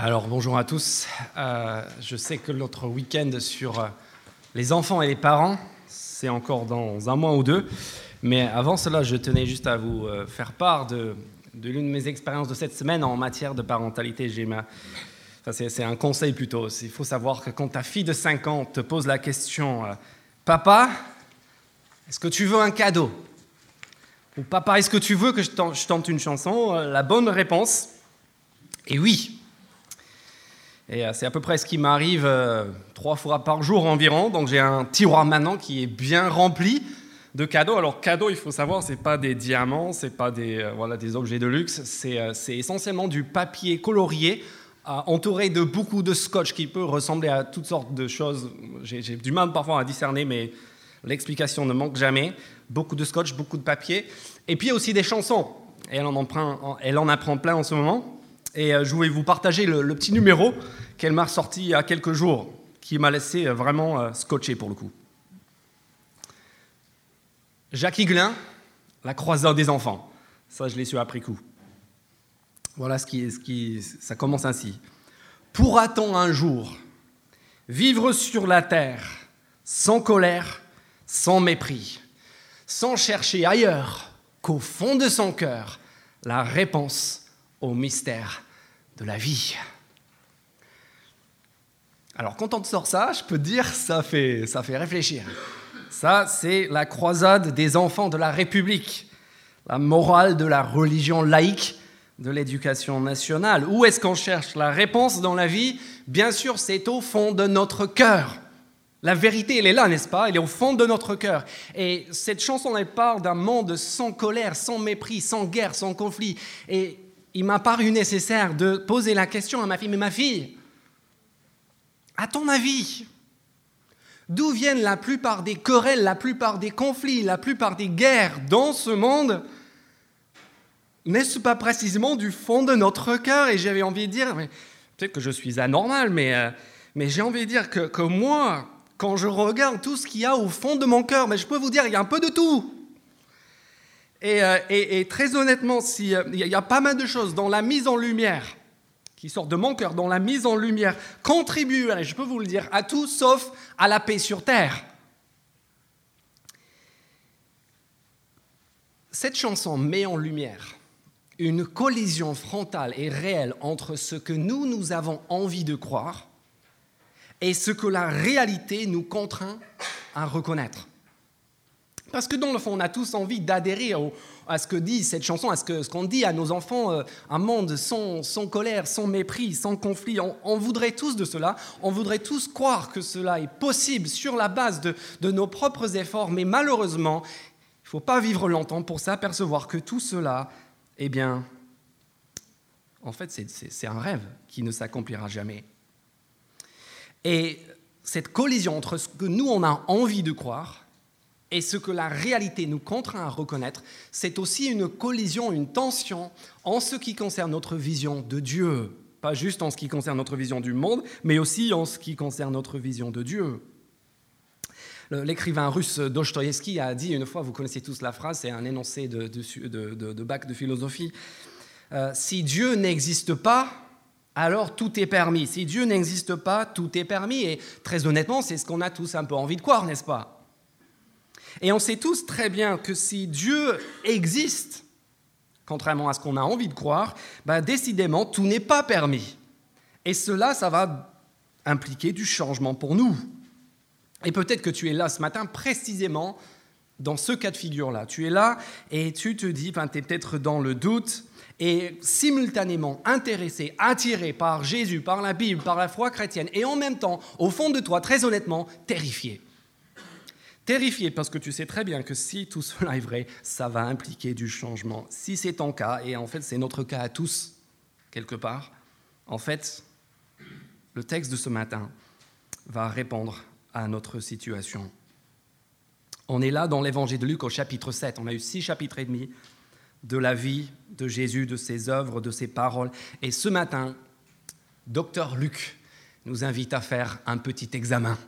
Alors bonjour à tous. Euh, je sais que notre week-end sur euh, les enfants et les parents, c'est encore dans un mois ou deux. Mais avant cela, je tenais juste à vous euh, faire part de, l'une de mes expériences de cette semaine en matière de parentalité. C'est, un conseil plutôt. Il faut savoir que quand ta fille de 5 ans te pose la question Papa, est-ce que tu veux un cadeau? Ou Papa, est-ce que tu veux que je tente une chanson? La bonne réponse est oui. Et euh, c'est à peu près ce qui m'arrive euh, trois fois par jour environ. Donc j'ai un tiroir maintenant qui est bien rempli de cadeaux. Alors cadeaux, il faut savoir, c'est pas des diamants, c'est pas des euh, des objets de luxe. C'est essentiellement du papier colorié entouré de beaucoup de scotch qui peut ressembler à toutes sortes de choses. J'ai du mal parfois à discerner, mais l'explication ne manque jamais. Beaucoup de scotch, beaucoup de papier. Et puis aussi des chansons. Et elle en apprend plein en ce moment. Et je voulais vous partager le, petit numéro qu'elle m'a ressorti il y a quelques jours, qui m'a laissé euh, vraiment euh, scotché pour le coup. Jacques Higelin, La croisade des enfants. Ça, je l'ai su après coup. Voilà ce qui, ce qui, ça commence ainsi. Pourra-t-on un jour vivre sur la terre sans colère, sans mépris, sans chercher ailleurs qu'au fond de son cœur la réponse au mystère de la vie alors quand on sort ça, je peux te dire, ça fait, ça fait réfléchir. Ça, c'est la croisade des enfants de la République, la morale de la religion laïque de l'éducation nationale. Où est-ce qu'on cherche la réponse dans la vie? Bien sûr, c'est au fond de notre cœur. La vérité, elle est là, n'est-ce pas? Elle est au fond de notre cœur. Et cette chanson, elle parle d'un monde sans colère, sans mépris, sans guerre, sans conflit. Et il m'a paru nécessaire de poser la question à ma fille, mais ma fille, à ton avis, d'où viennent la plupart des querelles, la plupart des conflits, la plupart des guerres dans ce monde? N'est-ce pas précisément du fond de notre cœur? Et j'avais envie de dire, peut-être que je suis anormal, mais, euh, mais j'ai envie de dire que, que, moi, quand je regarde tout ce qu'il y a au fond de mon cœur, mais je peux vous dire, il y a un peu de tout. Et, euh, et, très honnêtement, si, euh, il y a pas mal de choses dans la mise en lumière qui sort de mon cœur, dont la mise en lumière contribue, je peux vous le dire, à tout sauf à la paix sur terre. Cette chanson met en lumière une collision frontale et réelle entre ce que nous, nous avons envie de croire et ce que la réalité nous contraint à reconnaître. Parce que dans le fond, on a tous envie d'adhérer à ce que dit cette chanson, à ce qu'on dit à nos enfants, euh, un monde sans, colère, sans mépris, sans conflit. On, voudrait tous de cela, on voudrait tous croire que cela est possible sur la base de, nos propres efforts, mais malheureusement, il ne faut pas vivre longtemps pour s'apercevoir que tout cela, eh bien, en fait, c'est un rêve qui ne s'accomplira jamais. Et cette collision entre ce que nous, on a envie de croire et ce que la réalité nous contraint à reconnaître, c'est aussi une collision, une tension en ce qui concerne notre vision de Dieu. Pas juste en ce qui concerne notre vision du monde, mais aussi en ce qui concerne notre vision de Dieu. L'écrivain russe Dostoïevski a dit une fois, vous connaissez tous la phrase, c'est un énoncé de, de, bac de philosophie, euh, si Dieu n'existe pas, alors tout est permis. Si Dieu n'existe pas, tout est permis. Et très honnêtement, c'est ce qu'on a tous un peu envie de croire, n'est-ce pas? Et on sait tous très bien que si Dieu existe, contrairement à ce qu'on a envie de croire, ben décidément, tout n'est pas permis. Et cela, ça va impliquer du changement pour nous. Et peut-être que tu es là ce matin précisément dans ce cas de figure-là. Tu es là et tu te dis, tu es peut-être dans le doute et simultanément intéressé, attiré par Jésus, par la Bible, par la foi chrétienne, et en même temps, au fond de toi, très honnêtement, terrifié terrifié parce que tu sais très bien que si tout cela est vrai, ça va impliquer du changement. Si c'est ton cas, et en fait c'est notre cas à tous, quelque part, en fait, le texte de ce matin va répondre à notre situation. On est là dans l'évangile de Luc au chapitre 7. On a eu six chapitres et demi de la vie de Jésus, de ses œuvres, de ses paroles. Et ce matin, docteur Luc nous invite à faire un petit examen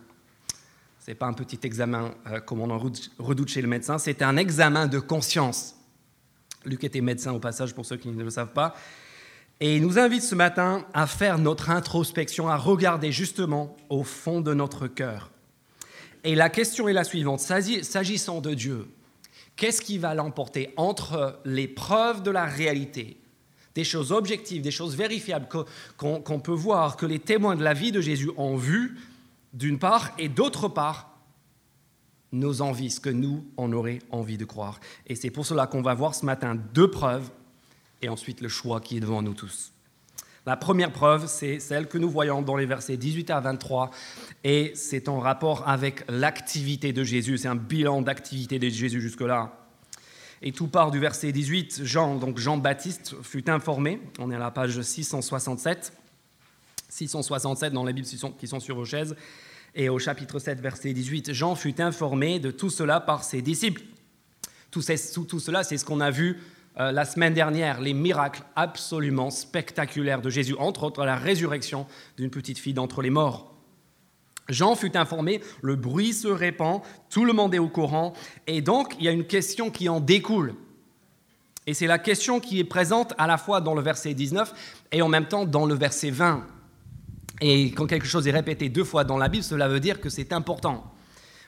ce n'est pas un petit examen euh, comme on en redoute chez le médecin, c'est un examen de conscience. Luc était médecin au passage pour ceux qui ne le savent pas. Et il nous invite ce matin à faire notre introspection, à regarder justement au fond de notre cœur. Et la question est la suivante, s'agissant de Dieu, qu'est-ce qui va l'emporter entre les preuves de la réalité, des choses objectives, des choses vérifiables qu'on peut voir, que les témoins de la vie de Jésus ont vues, d'une part, et d'autre part, nos envies, ce que nous, on aurait envie de croire. Et c'est pour cela qu'on va voir ce matin deux preuves et ensuite le choix qui est devant nous tous. La première preuve, c'est celle que nous voyons dans les versets 18 à 23, et c'est en rapport avec l'activité de Jésus. C'est un bilan d'activité de Jésus jusque-là. Et tout part du verset 18. Jean, donc Jean-Baptiste, fut informé. On est à la page 667. 667 dans les Bibles qui sont sur vos chaises. Et au chapitre 7, verset 18, Jean fut informé de tout cela par ses disciples. Tout, tout cela, c'est ce qu'on a vu euh, la semaine dernière les miracles absolument spectaculaires de Jésus, entre autres la résurrection d'une petite fille d'entre les morts. Jean fut informé, le bruit se répand, tout le monde est au courant, et donc il y a une question qui en découle. Et c'est la question qui est présente à la fois dans le verset 19 et en même temps dans le verset 20. Et quand quelque chose est répété deux fois dans la Bible, cela veut dire que c'est important.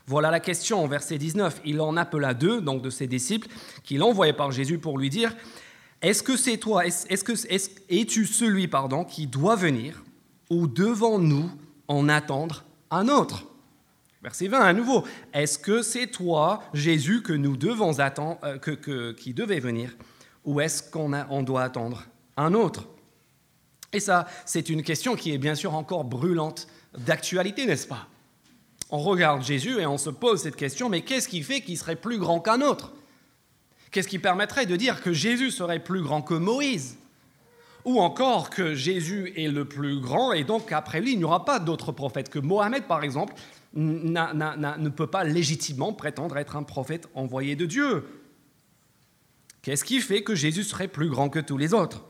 Voilà la question, verset 19. Il en appela deux, donc de ses disciples, qu'il envoyait par Jésus pour lui dire Est-ce que c'est toi, est-ce que es-tu celui, pardon, qui doit venir, ou devons-nous en attendre un autre? Verset 20 à nouveau. Est-ce que c'est toi, Jésus, que nous devons attendre, euh, qui devait venir, ou est-ce qu'on on doit attendre un autre? Et ça, c'est une question qui est bien sûr encore brûlante d'actualité, n'est-ce pas? On regarde Jésus et on se pose cette question, mais qu'est-ce qui fait qu'il serait plus grand qu'un autre? Qu'est-ce qui permettrait de dire que Jésus serait plus grand que Moïse? Ou encore que Jésus est le plus grand et donc après lui, il n'y aura pas d'autres prophètes, que Mohamed, par exemple, ne peut pas légitimement prétendre être un prophète envoyé de Dieu. Qu'est-ce qui fait que Jésus serait plus grand que tous les autres?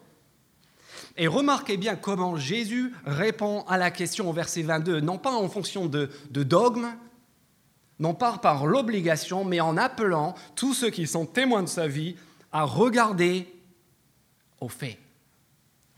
Et remarquez bien comment Jésus répond à la question au verset 22, non pas en fonction de, dogmes, non pas par l'obligation, mais en appelant tous ceux qui sont témoins de sa vie à regarder au fait.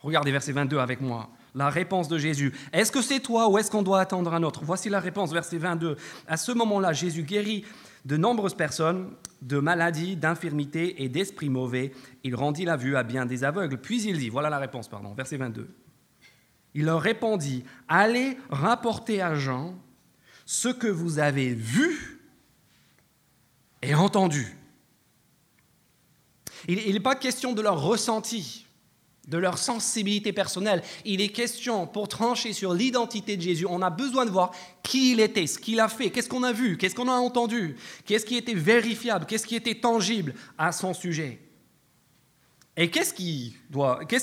Regardez verset 22 avec moi. La réponse de Jésus. Est-ce que c'est toi ou est-ce qu'on doit attendre un autre? Voici la réponse, verset 22. À ce moment-là, Jésus guérit de nombreuses personnes de maladies, d'infirmités et d'esprits mauvais. Il rendit la vue à bien des aveugles. Puis il dit, voilà la réponse, pardon, verset 22. Il leur répondit, allez rapporter à Jean ce que vous avez vu et entendu. Il n'est pas question de leur ressenti de leur sensibilité personnelle. Il est question, pour trancher sur l'identité de Jésus, on a besoin de voir qui il était, ce qu'il a fait, qu'est-ce qu'on a vu, qu'est-ce qu'on a entendu, qu'est-ce qui était vérifiable, qu'est-ce qui était tangible à son sujet. Et qu'est-ce qu'ils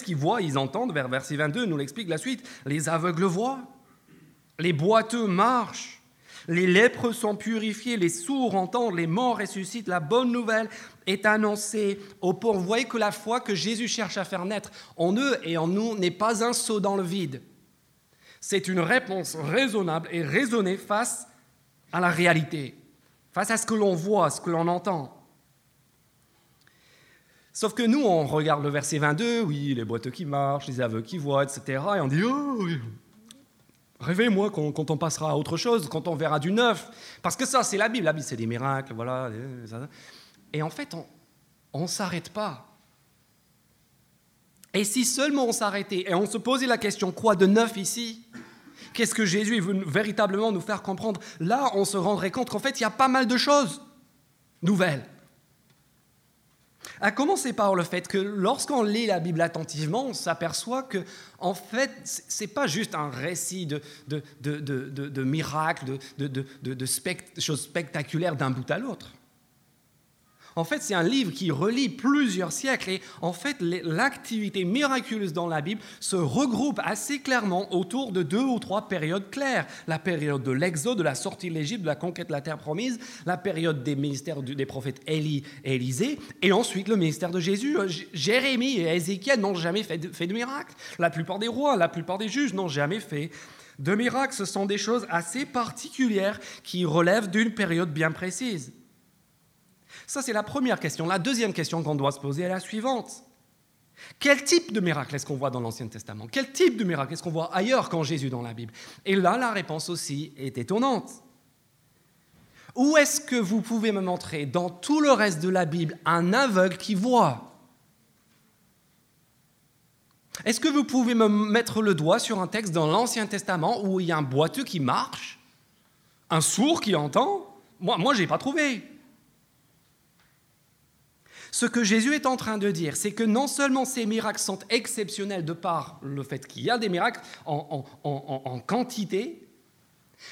qu voient, ils entendent, vers verset 22 nous l'explique la suite, les aveugles voient, les boiteux marchent, les lèpres sont purifiés, les sourds entendent, les morts ressuscitent. La bonne nouvelle est annoncée aux pauvres. Vous voyez que la foi que Jésus cherche à faire naître en eux et en nous n'est pas un saut dans le vide. C'est une réponse raisonnable et raisonnée face à la réalité, face à ce que l'on voit, ce que l'on entend. Sauf que nous, on regarde le verset 22, oui, les boiteux qui marchent, les aveugles qui voient, etc. Et on dit, oh, Rêvez-moi quand, on passera à autre chose, quand on verra du neuf. Parce que ça, c'est la Bible. La Bible, c'est des miracles, voilà. Et en fait, on ne s'arrête pas. Et si seulement on s'arrêtait et on se posait la question, quoi de neuf ici? Qu'est-ce que Jésus veut véritablement nous faire comprendre? Là, on se rendrait compte qu'en fait, il y a pas mal de choses nouvelles. À commencer par le fait que lorsqu'on lit la Bible attentivement, on s'aperçoit que, en fait, ce n'est pas juste un récit de, de, de miracles, de, choses spectaculaires d'un bout à l'autre. En fait, c'est un livre qui relie plusieurs siècles et en fait, l'activité miraculeuse dans la Bible se regroupe assez clairement autour de deux ou trois périodes claires. La période de l'Exode, de la sortie de l'Égypte, de la conquête de la terre promise, la période des ministères des prophètes Élie et Élisée, et ensuite le ministère de Jésus. Jérémie et Ézéchiel n'ont jamais fait de, fait de miracle. La plupart des rois, la plupart des juges n'ont jamais fait de miracle. Ce sont des choses assez particulières qui relèvent d'une période bien précise. Ça, c'est la première question. La deuxième question qu'on doit se poser est la suivante. Quel type de miracle est-ce qu'on voit dans l'Ancien Testament? Quel type de miracle est-ce qu'on voit ailleurs qu'en Jésus dans la Bible? Et là, la réponse aussi est étonnante. Où est-ce que vous pouvez me montrer dans tout le reste de la Bible un aveugle qui voit? Est-ce que vous pouvez me mettre le doigt sur un texte dans l'Ancien Testament où il y a un boiteux qui marche, un sourd qui entend? Moi, moi je n'ai pas trouvé. Ce que Jésus est en train de dire, c'est que non seulement ces miracles sont exceptionnels de par le fait qu'il y a des miracles en, quantité,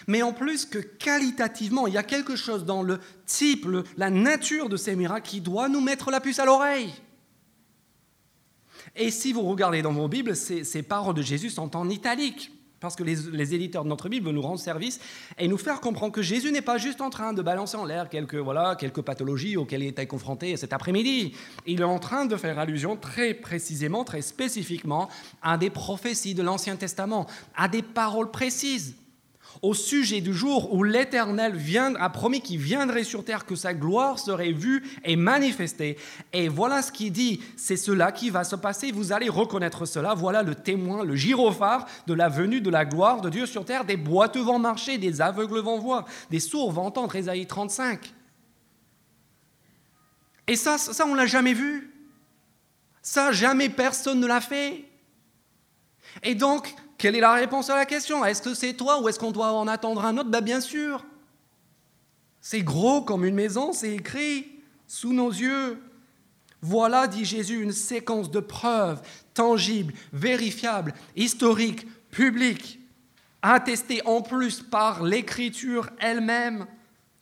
mais en plus que qualitativement, il y a quelque chose dans le type, la nature de ces miracles qui doit nous mettre la puce à l'oreille. Et si vous regardez dans vos Bibles, ces paroles de Jésus sont en italique parce que les, éditeurs de notre Bible veulent nous rendre service et nous faire comprendre que Jésus n'est pas juste en train de balancer en l'air quelques, voilà, quelques pathologies auxquelles il était confronté cet après-midi. Il est en train de faire allusion très précisément, très spécifiquement à des prophéties de l'Ancien Testament, à des paroles précises au sujet du jour où l'Éternel a promis qu'il viendrait sur terre, que sa gloire serait vue et manifestée. Et voilà ce qu'il dit, c'est cela qui va se passer, vous allez reconnaître cela, voilà le témoin, le gyrophare de la venue de la gloire de Dieu sur terre, des boiteux vont marcher, des aveugles vont voir, des sourds vont entendre, Ésaïe 35. Et ça, ça on l'a jamais vu. Ça, jamais personne ne l'a fait. Et donc, quelle est la réponse à la question? Est-ce que c'est toi ou est-ce qu'on doit en attendre un autre? Ben, Bien sûr. C'est gros comme une maison, c'est écrit sous nos yeux. Voilà, dit Jésus, une séquence de preuves tangibles, vérifiables, historiques, publiques, attestées en plus par l'Écriture elle-même.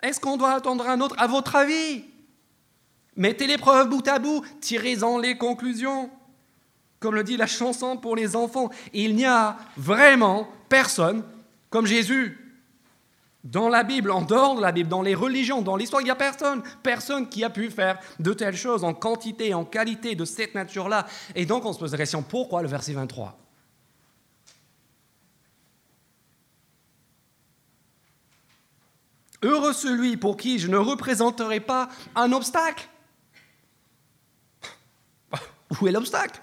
Est-ce qu'on doit attendre un autre? À votre avis? Mettez les preuves bout à bout, tirez-en les conclusions. Comme le dit la chanson pour les enfants, il n'y a vraiment personne comme Jésus. Dans la Bible, en dehors de la Bible, dans les religions, dans l'histoire, il n'y a personne, personne qui a pu faire de telles choses en quantité, en qualité de cette nature-là. Et donc on se pose la question, pourquoi le verset 23 Heureux celui pour qui je ne représenterai pas un obstacle. Où est l'obstacle?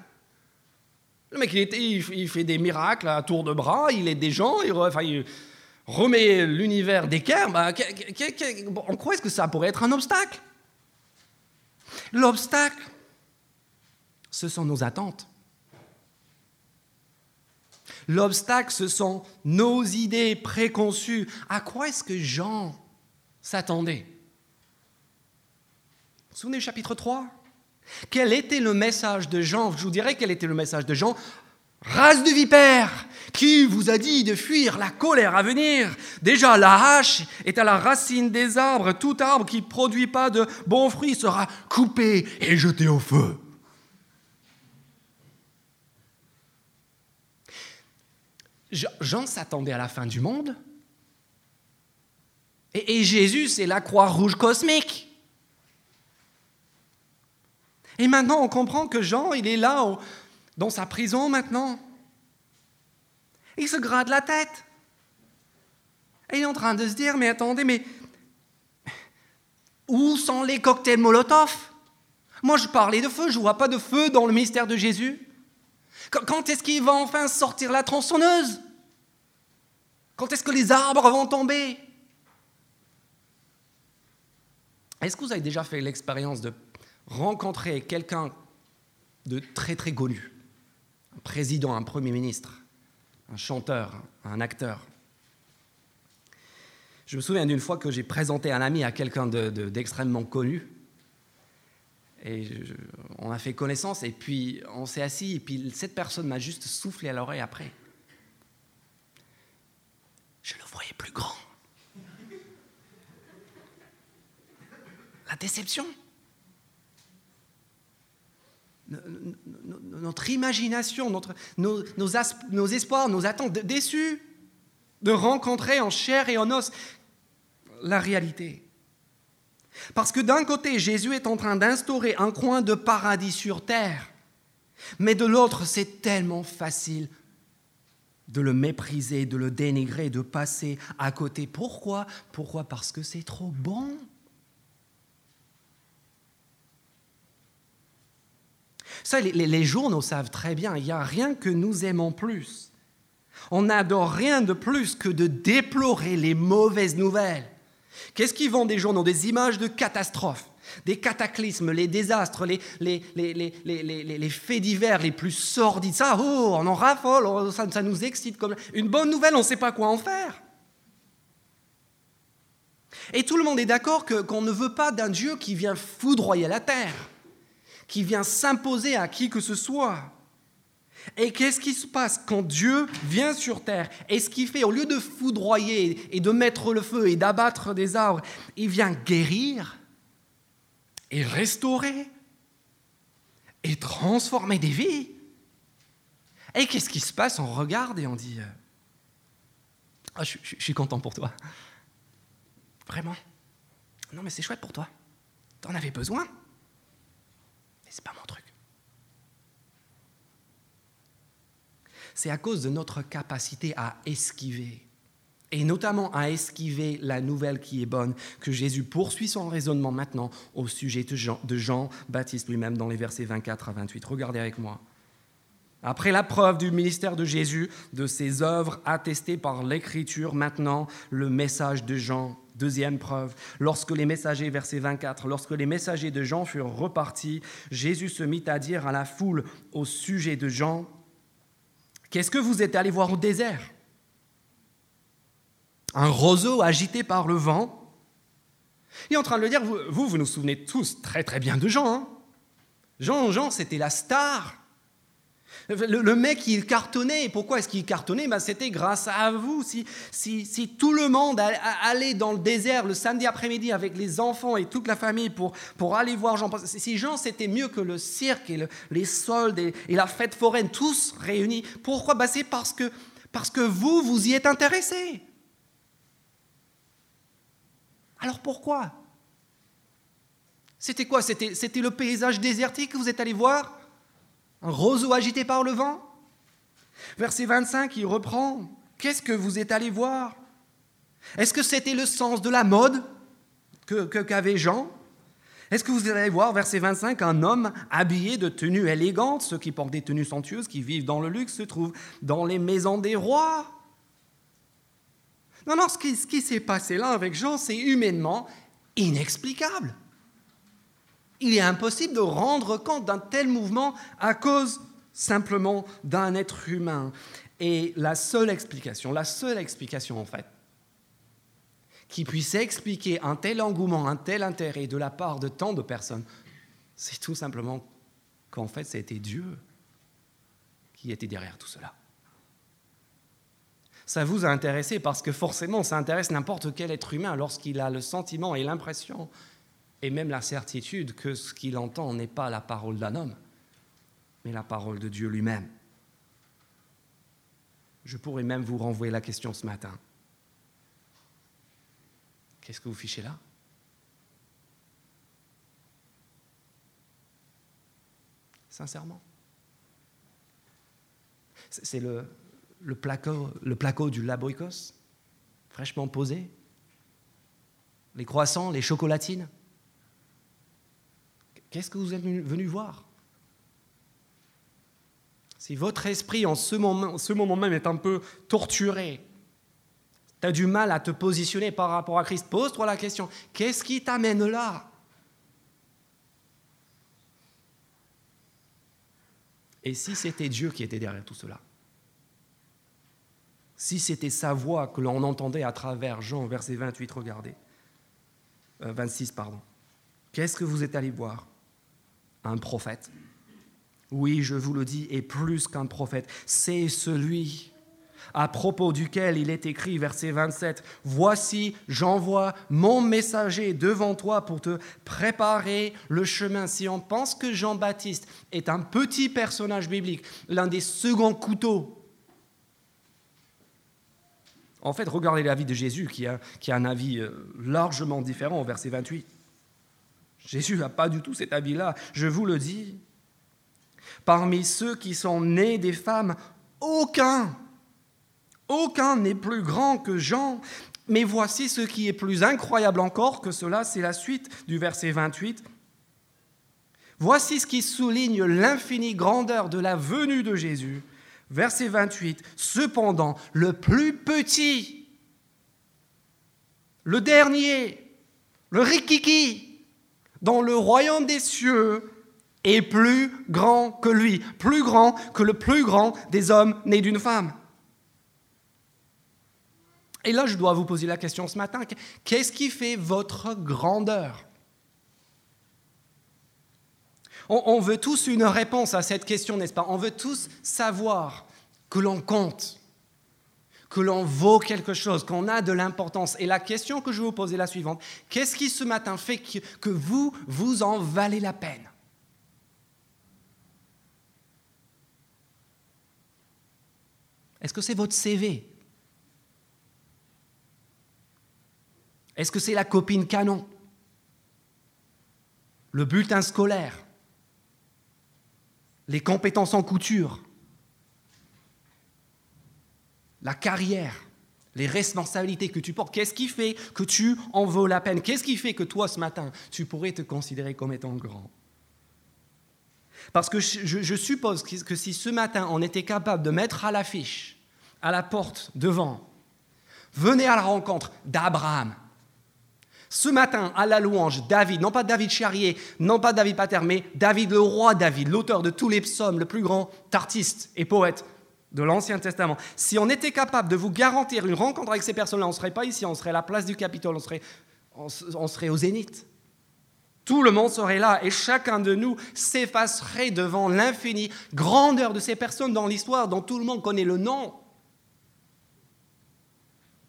Le mec, il, fait des miracles à tour de bras, il aide des gens, il, remet l'univers d'équerre. Bah, en quoi est-ce que ça pourrait être un obstacle? L'obstacle, ce sont nos attentes. L'obstacle, ce sont nos idées préconçues. À quoi est-ce que Jean s'attendait? Vous vous souvenez du chapitre 3 quel était le message de Jean Je vous dirais quel était le message de Jean. Race de vipères, qui vous a dit de fuir la colère à venir Déjà, la hache est à la racine des arbres. Tout arbre qui ne produit pas de bons fruits sera coupé et jeté au feu. Jean s'attendait à la fin du monde. Et, Jésus, c'est la croix rouge cosmique. Et maintenant, on comprend que Jean, il est là, dans sa prison maintenant. Il se gratte la tête. Et il est en train de se dire, mais attendez, mais où sont les cocktails Molotov? Moi, je parlais de feu, je ne vois pas de feu dans le mystère de Jésus. Quand est-ce qu'il va enfin sortir la tronçonneuse? Quand est-ce que les arbres vont tomber? Est-ce que vous avez déjà fait l'expérience de rencontrer quelqu'un de très très connu, un président, un premier ministre, un chanteur, un acteur. Je me souviens d'une fois que j'ai présenté un ami à quelqu'un d'extrêmement connu. Et on a fait connaissance, et puis on s'est assis, et puis cette personne m'a juste soufflé à l'oreille après. Je le voyais plus grand. La déception notre imagination, notre, nos, nos, espoirs, nos attentes déçus de rencontrer en chair et en os la réalité. Parce que d'un côté, Jésus est en train d'instaurer un coin de paradis sur terre, mais de l'autre, c'est tellement facile de le mépriser, de le dénigrer, de passer à côté. Pourquoi? Pourquoi? Parce que c'est trop bon. Ça, les, journaux savent très bien, il n'y a rien que nous aimons plus. On n'adore rien de plus que de déplorer les mauvaises nouvelles. Qu'est-ce qu'ils vendent des journaux? Des images de catastrophes, des cataclysmes, les désastres, les, faits divers les plus sordides. Ça, oh, on en raffole, oh, ça, ça nous excite. Comme... Une bonne nouvelle, on ne sait pas quoi en faire. Et tout le monde est d'accord qu'on ne veut pas d'un Dieu qui vient foudroyer la terre, qui vient s'imposer à qui que ce soit. Et qu'est-ce qui se passe quand Dieu vient sur terre? Et ce qu'il fait, au lieu de foudroyer et de mettre le feu et d'abattre des arbres, il vient guérir et restaurer et transformer des vies. Et qu'est-ce qui se passe? On regarde et on dit euh, ah, je, je suis content pour toi. Vraiment Non, mais c'est chouette pour toi. T'en avais besoin c'est pas mon truc. C'est à cause de notre capacité à esquiver, et notamment à esquiver la nouvelle qui est bonne, que Jésus poursuit son raisonnement maintenant au sujet de Jean, Baptiste lui-même dans les versets 24 à 28. Regardez avec moi. Après la preuve du ministère de Jésus, de ses œuvres attestées par l'Écriture, maintenant le message de Jean Deuxième preuve, lorsque les messagers, verset 24, lorsque les messagers de Jean furent repartis, Jésus se mit à dire à la foule au sujet de Jean, Qu'est-ce que vous êtes allé voir au désert? Un roseau agité par le vent. Il est en train de le dire, vous, vous, nous souvenez tous très très bien de Jean. Hein. Jean, Jean, c'était la star le, mec, il cartonnait. pourquoi est-ce qu'il cartonnait? Ben, C'était grâce à vous. Si, tout le monde allait dans le désert le samedi après-midi avec les enfants et toute la famille pour, pour aller voir Jean, si Jean, c'était mieux que le cirque et les soldes et, la fête foraine, tous réunis. Pourquoi? Ben, C'est parce que, parce que vous, vous y êtes intéressés. Alors pourquoi? C'était quoi? C'était le paysage désertique que vous êtes allé voir? Un roseau agité par le vent. Verset 25, il reprend, qu'est-ce que vous êtes allé voir? Est-ce que c'était le sens de la mode qu'avait que, qu'avait Jean? Est-ce que vous allez voir, verset 25, un homme habillé de tenues élégantes, ceux qui portent des tenues somptueuses, qui vivent dans le luxe, se trouvent dans les maisons des rois? Non, non, ce qui s'est passé là avec Jean, c'est humainement inexplicable. Il est impossible de rendre compte d'un tel mouvement à cause simplement d'un être humain. Et la seule explication, la seule explication en fait, qui puisse expliquer un tel engouement, un tel intérêt de la part de tant de personnes, c'est tout simplement qu'en fait c'était Dieu qui était derrière tout cela. Ça vous a intéressé parce que forcément ça intéresse n'importe quel être humain lorsqu'il a le sentiment et l'impression et même la certitude que ce qu'il entend n'est pas la parole d'un homme, mais la parole de Dieu lui-même. Je pourrais même vous renvoyer la question ce matin. Qu'est-ce que vous fichez là? Sincèrement. C'est le, le, placo, du labricos, fraîchement posé, les croissants, les chocolatines. Qu'est-ce que vous êtes venu voir? Si votre esprit en ce moment, ce moment même est un peu torturé, tu as du mal à te positionner par rapport à Christ, pose-toi la question, qu'est-ce qui t'amène là? Et si c'était Dieu qui était derrière tout cela? Si c'était sa voix que l'on entendait à travers Jean, verset 28, regardez. 26, euh, pardon. Qu'est-ce que vous êtes allé voir? Un prophète. Oui, je vous le dis, et plus qu'un prophète, c'est celui à propos duquel il est écrit, verset 27, Voici, j'envoie mon messager devant toi pour te préparer le chemin. Si on pense que Jean-Baptiste est un petit personnage biblique, l'un des seconds couteaux, en fait, regardez l'avis de Jésus qui a, qui a un avis euh, largement différent au verset 28. Jésus n'a pas du tout cet avis-là, je vous le dis. Parmi ceux qui sont nés des femmes, aucun, aucun n'est plus grand que Jean. Mais voici ce qui est plus incroyable encore que cela, c'est la suite du verset 28. Voici ce qui souligne l'infinie grandeur de la venue de Jésus. Verset 28. Cependant, le plus petit, le dernier, le rikiki, dans le royaume des cieux, est plus grand que lui, plus grand que le plus grand des hommes nés d'une femme. Et là, je dois vous poser la question ce matin, qu'est-ce qui fait votre grandeur? On, veut tous une réponse à cette question, n'est-ce pas? On veut tous savoir que l'on compte, que l'on vaut quelque chose, qu'on a de l'importance. Et la question que je vais vous poser est la suivante. Qu'est-ce qui ce matin fait que vous, vous en valez la peine? Est-ce que c'est votre CV Est-ce que c'est la copine canon? Le bulletin scolaire? Les compétences en couture? La carrière les responsabilités que tu portes, qu'est-ce qui fait que tu en vaux la peine? Qu'est-ce qui fait que toi, ce matin, tu pourrais te considérer comme étant grand? Parce que je, suppose que si ce matin, on était capable de mettre à l'affiche, à la porte, devant, venez à la rencontre d'Abraham, ce matin, à la louange, David, non pas David Charrier, non pas David Pater, mais David le roi David, l'auteur de tous les psaumes, le plus grand artiste et poète de l'Ancien Testament. Si on était capable de vous garantir une rencontre avec ces personnes-là, on ne serait pas ici, on serait à la place du Capitole, on serait, on serait au Zénith. Tout le monde serait là et chacun de nous s'effacerait devant l'infinie grandeur de ces personnes dans l'histoire dont tout le monde connaît le nom.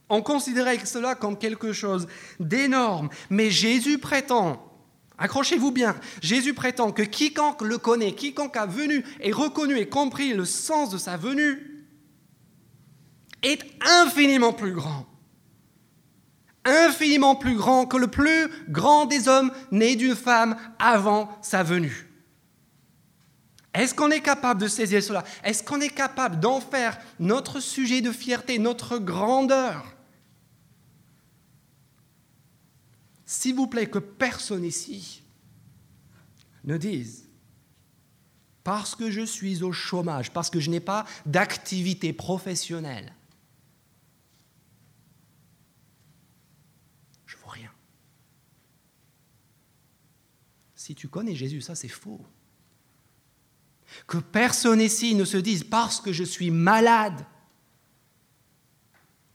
On considérait cela comme quelque chose d'énorme. Mais Jésus prétend, accrochez-vous bien, Jésus prétend que quiconque le connaît, quiconque a venu et reconnu et compris le sens de sa venue, est infiniment plus grand. Infiniment plus grand que le plus grand des hommes nés d'une femme avant sa venue. Est-ce qu'on est capable de saisir cela? Est-ce qu'on est capable d'en faire notre sujet de fierté, notre grandeur? S'il vous plaît, que personne ici ne dise, parce que je suis au chômage, parce que je n'ai pas d'activité professionnelle, je ne vaux rien. Si tu connais Jésus, ça c'est faux. Que personne ici ne se dise, parce que je suis malade,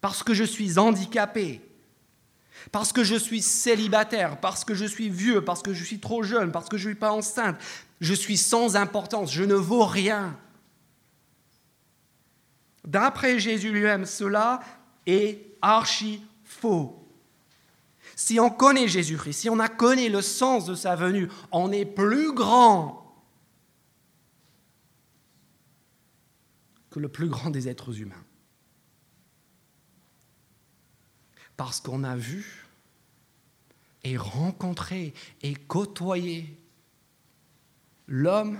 parce que je suis handicapé, parce que je suis célibataire, parce que je suis vieux, parce que je suis trop jeune, parce que je ne suis pas enceinte, je suis sans importance, je ne vaux rien. D'après Jésus lui-même, cela est archi faux. Si on connaît Jésus-Christ, si on a connu le sens de sa venue, on est plus grand que le plus grand des êtres humains. Parce qu'on a vu et rencontré et côtoyé l'homme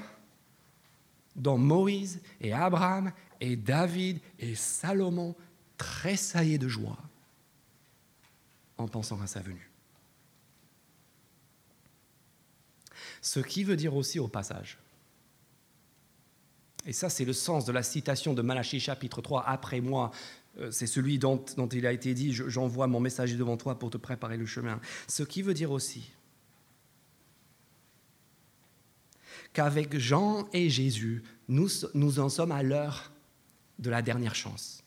dont Moïse et Abraham et David et Salomon tressaillaient de joie en pensant à sa venue. Ce qui veut dire aussi au passage, et ça c'est le sens de la citation de Malachie chapitre 3, après moi, c'est celui dont, il a été dit, j'envoie mon messager devant toi pour te préparer le chemin. Ce qui veut dire aussi qu'avec Jean et Jésus, nous, nous en sommes à l'heure de la dernière chance.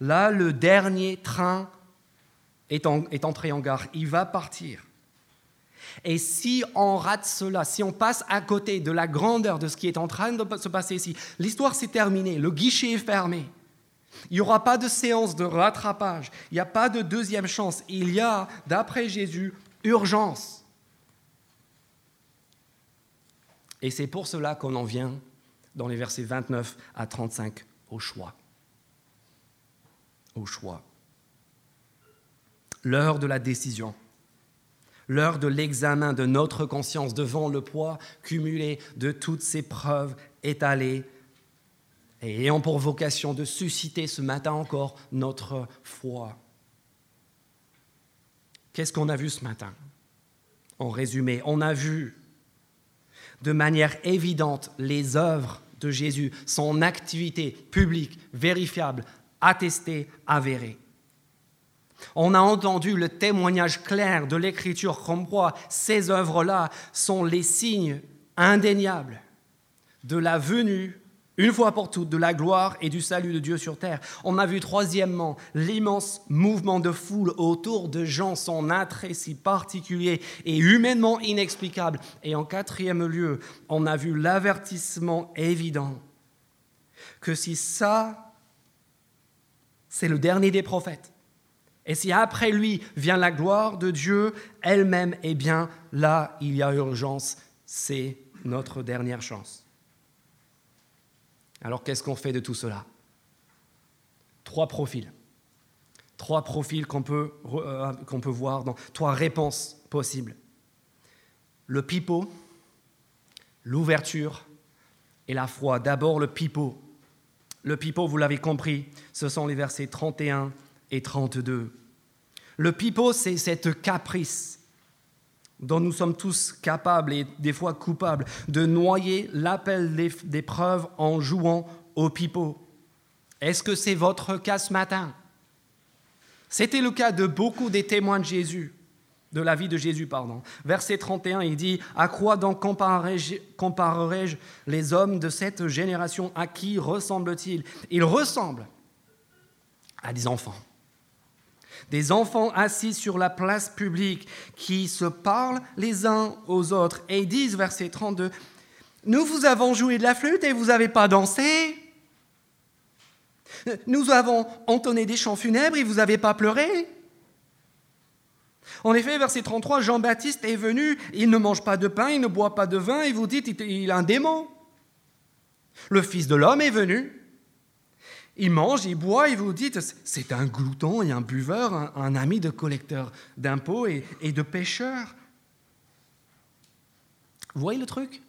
Là, le dernier train est entré en gare, il va partir. Et si on rate cela, si on passe à côté de la grandeur de ce qui est en train de se passer ici, l'histoire s'est terminée, le guichet est fermé. Il n'y aura pas de séance de rattrapage, il n'y a pas de deuxième chance. Il y a, d'après Jésus, urgence. Et c'est pour cela qu'on en vient, dans les versets 29 à 35, au choix. Au choix. L'heure de la décision. L'heure de l'examen de notre conscience devant le poids cumulé de toutes ces preuves étalées et ayant pour vocation de susciter ce matin encore notre foi. Qu'est-ce qu'on a vu ce matin? En résumé, on a vu de manière évidente les œuvres de Jésus, son activité publique, vérifiable, attestée, avérée. On a entendu le témoignage clair de l'Écriture comme quoi ces œuvres-là sont les signes indéniables de la venue, une fois pour toutes, de la gloire et du salut de Dieu sur terre. On a vu troisièmement l'immense mouvement de foule autour de Jean, son attrait si particulier et humainement inexplicable. Et en quatrième lieu, on a vu l'avertissement évident que si ça, c'est le dernier des prophètes, et si après lui vient la gloire de Dieu elle-même, eh bien là, il y a urgence, c'est notre dernière chance. Alors qu'est-ce qu'on fait de tout cela? Trois profils. Trois profils qu'on peut, euh, voir trois réponses possibles. Le pipeau, l'ouverture et la foi. D'abord le pipeau. Le pipeau, vous l'avez compris, ce sont les versets 31 et 32. Le pipeau, c'est cette caprice dont nous sommes tous capables et des fois coupables de noyer l'appel des, preuves en jouant au pipeau. Est-ce que c'est votre cas ce matin? C'était le cas de beaucoup des témoins de Jésus, de la vie de Jésus, pardon. Verset 31, il dit À quoi donc comparerai-je les hommes de cette génération? À qui ressemblent-ils Ils ressemblent à des enfants des enfants assis sur la place publique qui se parlent les uns aux autres et disent, verset 32, Nous vous avons joué de la flûte et vous n'avez pas dansé. Nous avons entonné des chants funèbres et vous n'avez pas pleuré. En effet, verset 33, Jean-Baptiste est venu, il ne mange pas de pain, il ne boit pas de vin, et vous dites, il a un démon. Le Fils de l'homme est venu, il mange, il boit, et vous dites, c'est un glouton et un buveur, un, ami de collecteur d'impôts et, de pêcheurs. Vous voyez le truc?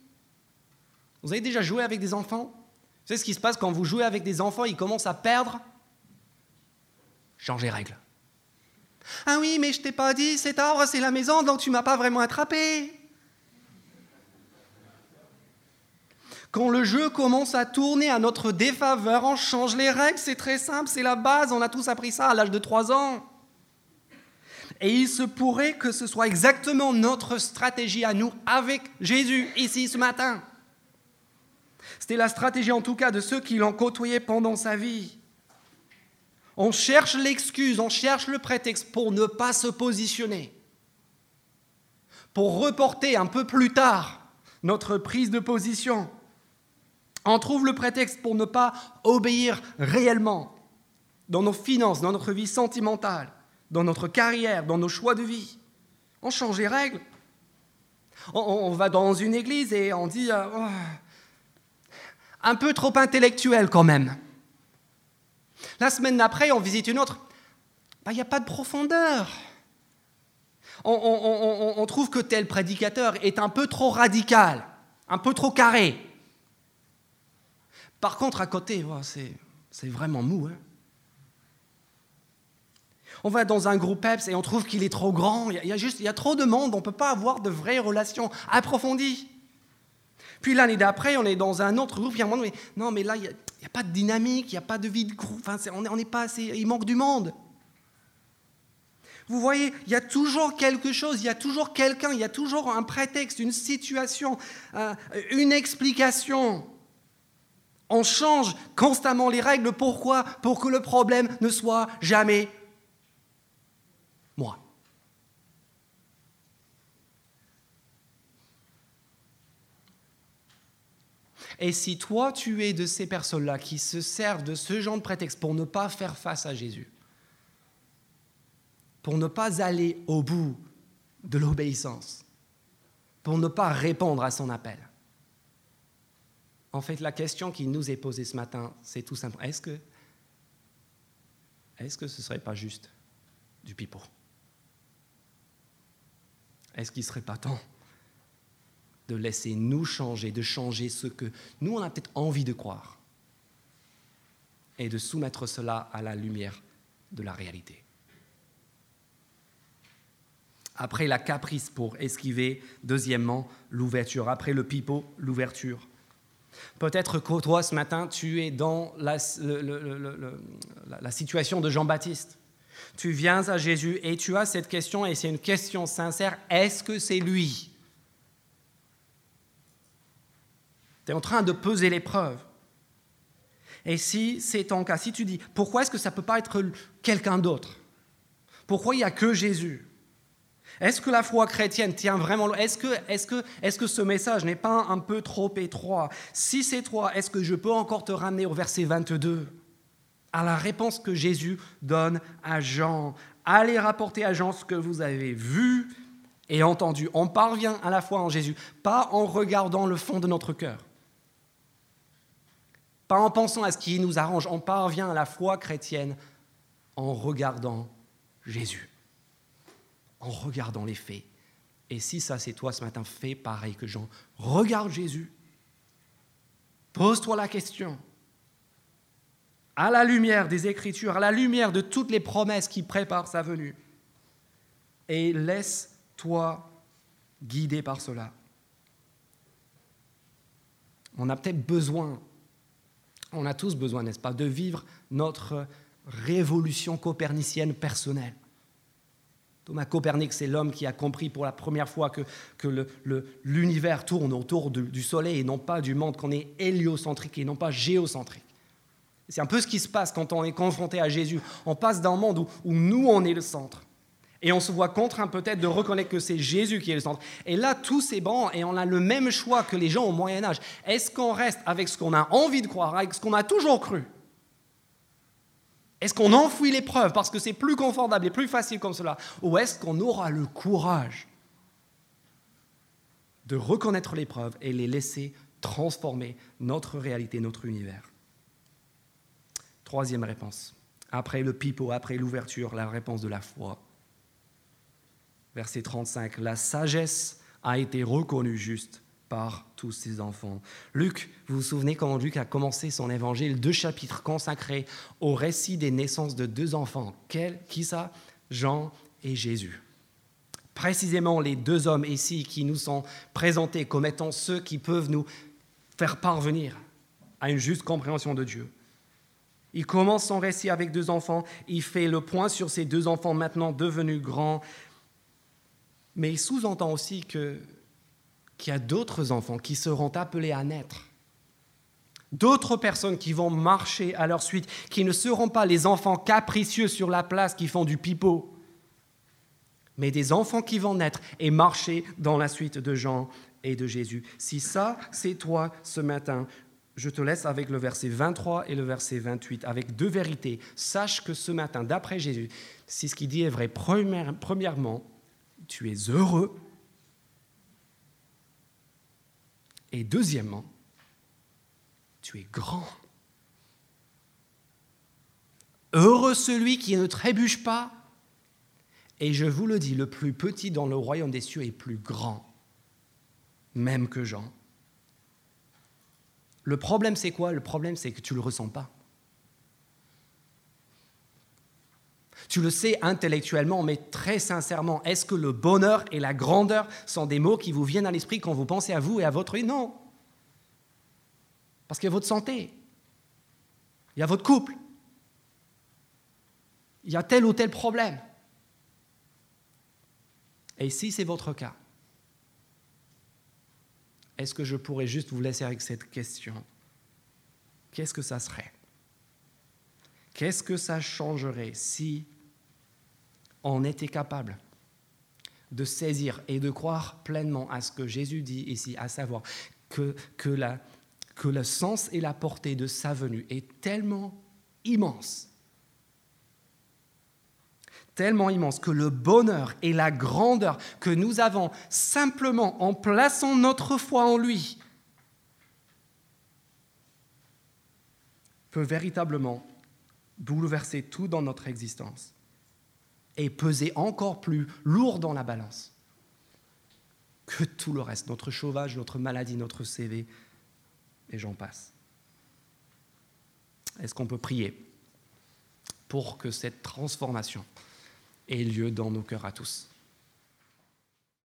Vous avez déjà joué avec des enfants? Vous savez ce qui se passe quand vous jouez avec des enfants, ils commencent à perdre? Changez règle. Ah oui, mais je t'ai pas dit, cet arbre, c'est la maison, donc tu m'as pas vraiment attrapé. Quand le jeu commence à tourner à notre défaveur, on change les règles, c'est très simple, c'est la base, on a tous appris ça à l'âge de 3 ans. Et il se pourrait que ce soit exactement notre stratégie à nous avec Jésus ici ce matin. C'était la stratégie en tout cas de ceux qui l'ont côtoyé pendant sa vie. On cherche l'excuse, on cherche le prétexte pour ne pas se positionner, pour reporter un peu plus tard notre prise de position. On trouve le prétexte pour ne pas obéir réellement dans nos finances, dans notre vie sentimentale, dans notre carrière, dans nos choix de vie. On change les règles. On, va dans une église et on dit euh, oh, un peu trop intellectuel quand même. La semaine d'après, on visite une autre. Bah, il n'y a pas de profondeur. on trouve que tel prédicateur est un peu trop radical, un peu trop carré. Par contre, à côté, c'est vraiment mou. Hein. on va dans un groupe EPS et on trouve qu'il est trop grand, il y, a juste, il y a trop de monde, on ne peut pas avoir de vraies relations approfondies. Puis l'année d'après, on est dans un autre groupe, il y a un moment, mais non, mais là, il n'y a, pas de dynamique, il n'y a pas de vie de groupe, enfin, on n'est pas assez, il manque du monde. Vous voyez, il y a toujours quelque chose, il y a toujours quelqu'un, il y a toujours un prétexte, une situation, euh, une explication. On change constamment les règles. Pourquoi? Pour que le problème ne soit jamais moi. Et si toi, tu es de ces personnes-là qui se servent de ce genre de prétexte pour ne pas faire face à Jésus, pour ne pas aller au bout de l'obéissance, pour ne pas répondre à son appel, en fait, la question qui nous est posée ce matin, c'est tout simple. Est-ce que, est-ce que ce ne serait pas juste du pipeau? Est-ce qu'il ne serait pas temps de laisser nous changer, de changer ce que nous, on a peut-être envie de croire et de soumettre cela à la lumière de la réalité? Après la caprice pour esquiver, deuxièmement, l'ouverture. Après le pipeau, l'ouverture. Peut-être que toi, ce matin, tu es dans la, situation de Jean-Baptiste. Tu viens à Jésus et tu as cette question, et c'est une question sincère, est-ce que c'est lui? Tu es en train de peser l'épreuve. Et si c'est ton cas, si tu dis, pourquoi est-ce que ça ne peut pas être quelqu'un d'autre? Pourquoi il n'y a que Jésus? Est-ce que la foi chrétienne tient vraiment Est-ce que, ce message n'est pas un peu trop étroit? Si c'est toi, est-ce que je peux encore te ramener au verset 22 à la réponse que Jésus donne à Jean. Allez rapporter à Jean ce que vous avez vu et entendu. On parvient à la foi en Jésus, pas en regardant le fond de notre cœur. Pas en pensant à ce qui nous arrange, on parvient à la foi chrétienne en regardant Jésus, en regardant les faits. Et si ça c'est toi ce matin, fais pareil que Jean. Regarde Jésus. Pose-toi la question. À la lumière des Écritures, à la lumière de toutes les promesses qui préparent sa venue. Et laisse-toi guider par cela. On a peut-être besoin on a tous besoin, n'est-ce pas, de vivre notre révolution copernicienne personnelle. Thomas Copernic, c'est l'homme qui a compris pour la première fois que, l'univers tourne autour du, Soleil et non pas du monde, qu'on est héliocentrique et non pas géocentrique. C'est un peu ce qui se passe quand on est confronté à Jésus. On passe d'un monde où nous, on est le centre, et on se voit contraint peut-être de reconnaître que c'est Jésus qui est le centre. Et là, tout c'est bon et on a le même choix que les gens au Moyen Âge. Est-ce qu'on reste avec ce qu'on a envie de croire, avec ce qu'on a toujours cru? Est-ce qu'on enfouit les preuves parce que c'est plus confortable et plus facile comme cela? Ou est-ce qu'on aura le courage de reconnaître les preuves et les laisser transformer notre réalité, notre univers? Troisième réponse. Après le pipeau, après l'ouverture, la réponse de la foi. Verset 35, la sagesse a été reconnue juste par tous ses enfants. Luc, vous vous souvenez quand Luc a commencé son évangile, deux chapitres consacrés au récit des naissances de deux enfants. Quel, qui ça? Jean et Jésus. Précisément les deux hommes ici qui nous sont présentés comme étant ceux qui peuvent nous faire parvenir à une juste compréhension de Dieu. Il commence son récit avec deux enfants, il fait le point sur ces deux enfants maintenant devenus grands, mais il sous-entend aussi qu'il y a d'autres enfants qui seront appelés à naître. D'autres personnes qui vont marcher à leur suite, qui ne seront pas les enfants capricieux sur la place qui font du pipeau, mais des enfants qui vont naître et marcher dans la suite de Jean et de Jésus. Si ça, c'est toi ce matin, je te laisse avec le verset 23 et le verset 28, avec deux vérités. Sache que ce matin, d'après Jésus, si ce qu'il dit est vrai, premièrement, tu es heureux. Et deuxièmement, tu es grand. Heureux celui qui ne trébuche pas. Et je vous le dis, le plus petit dans le royaume des cieux est plus grand, même que Jean. Le problème, c'est quoi? Le problème, c'est que tu ne le ressens pas. Tu le sais intellectuellement, mais très sincèrement, est-ce que le bonheur et la grandeur sont des mots qui vous viennent à l'esprit quand vous pensez à vous et à votre vie? Non. Parce qu'il y a votre santé, il y a votre couple, il y a tel ou tel problème. Et si c'est votre cas, est-ce que je pourrais juste vous laisser avec cette question? Qu'est-ce que ça serait? Qu'est-ce que ça changerait si on était capable de saisir et de croire pleinement à ce que Jésus dit ici, à savoir que, que, la, que le sens et la portée de sa venue est tellement immense, tellement immense que le bonheur et la grandeur que nous avons simplement en plaçant notre foi en lui peut véritablement bouleverser tout dans notre existence et peser encore plus lourd dans la balance que tout le reste, notre chauffage, notre maladie, notre CV, et j'en passe. Est-ce qu'on peut prier pour que cette transformation ait lieu dans nos cœurs à tous?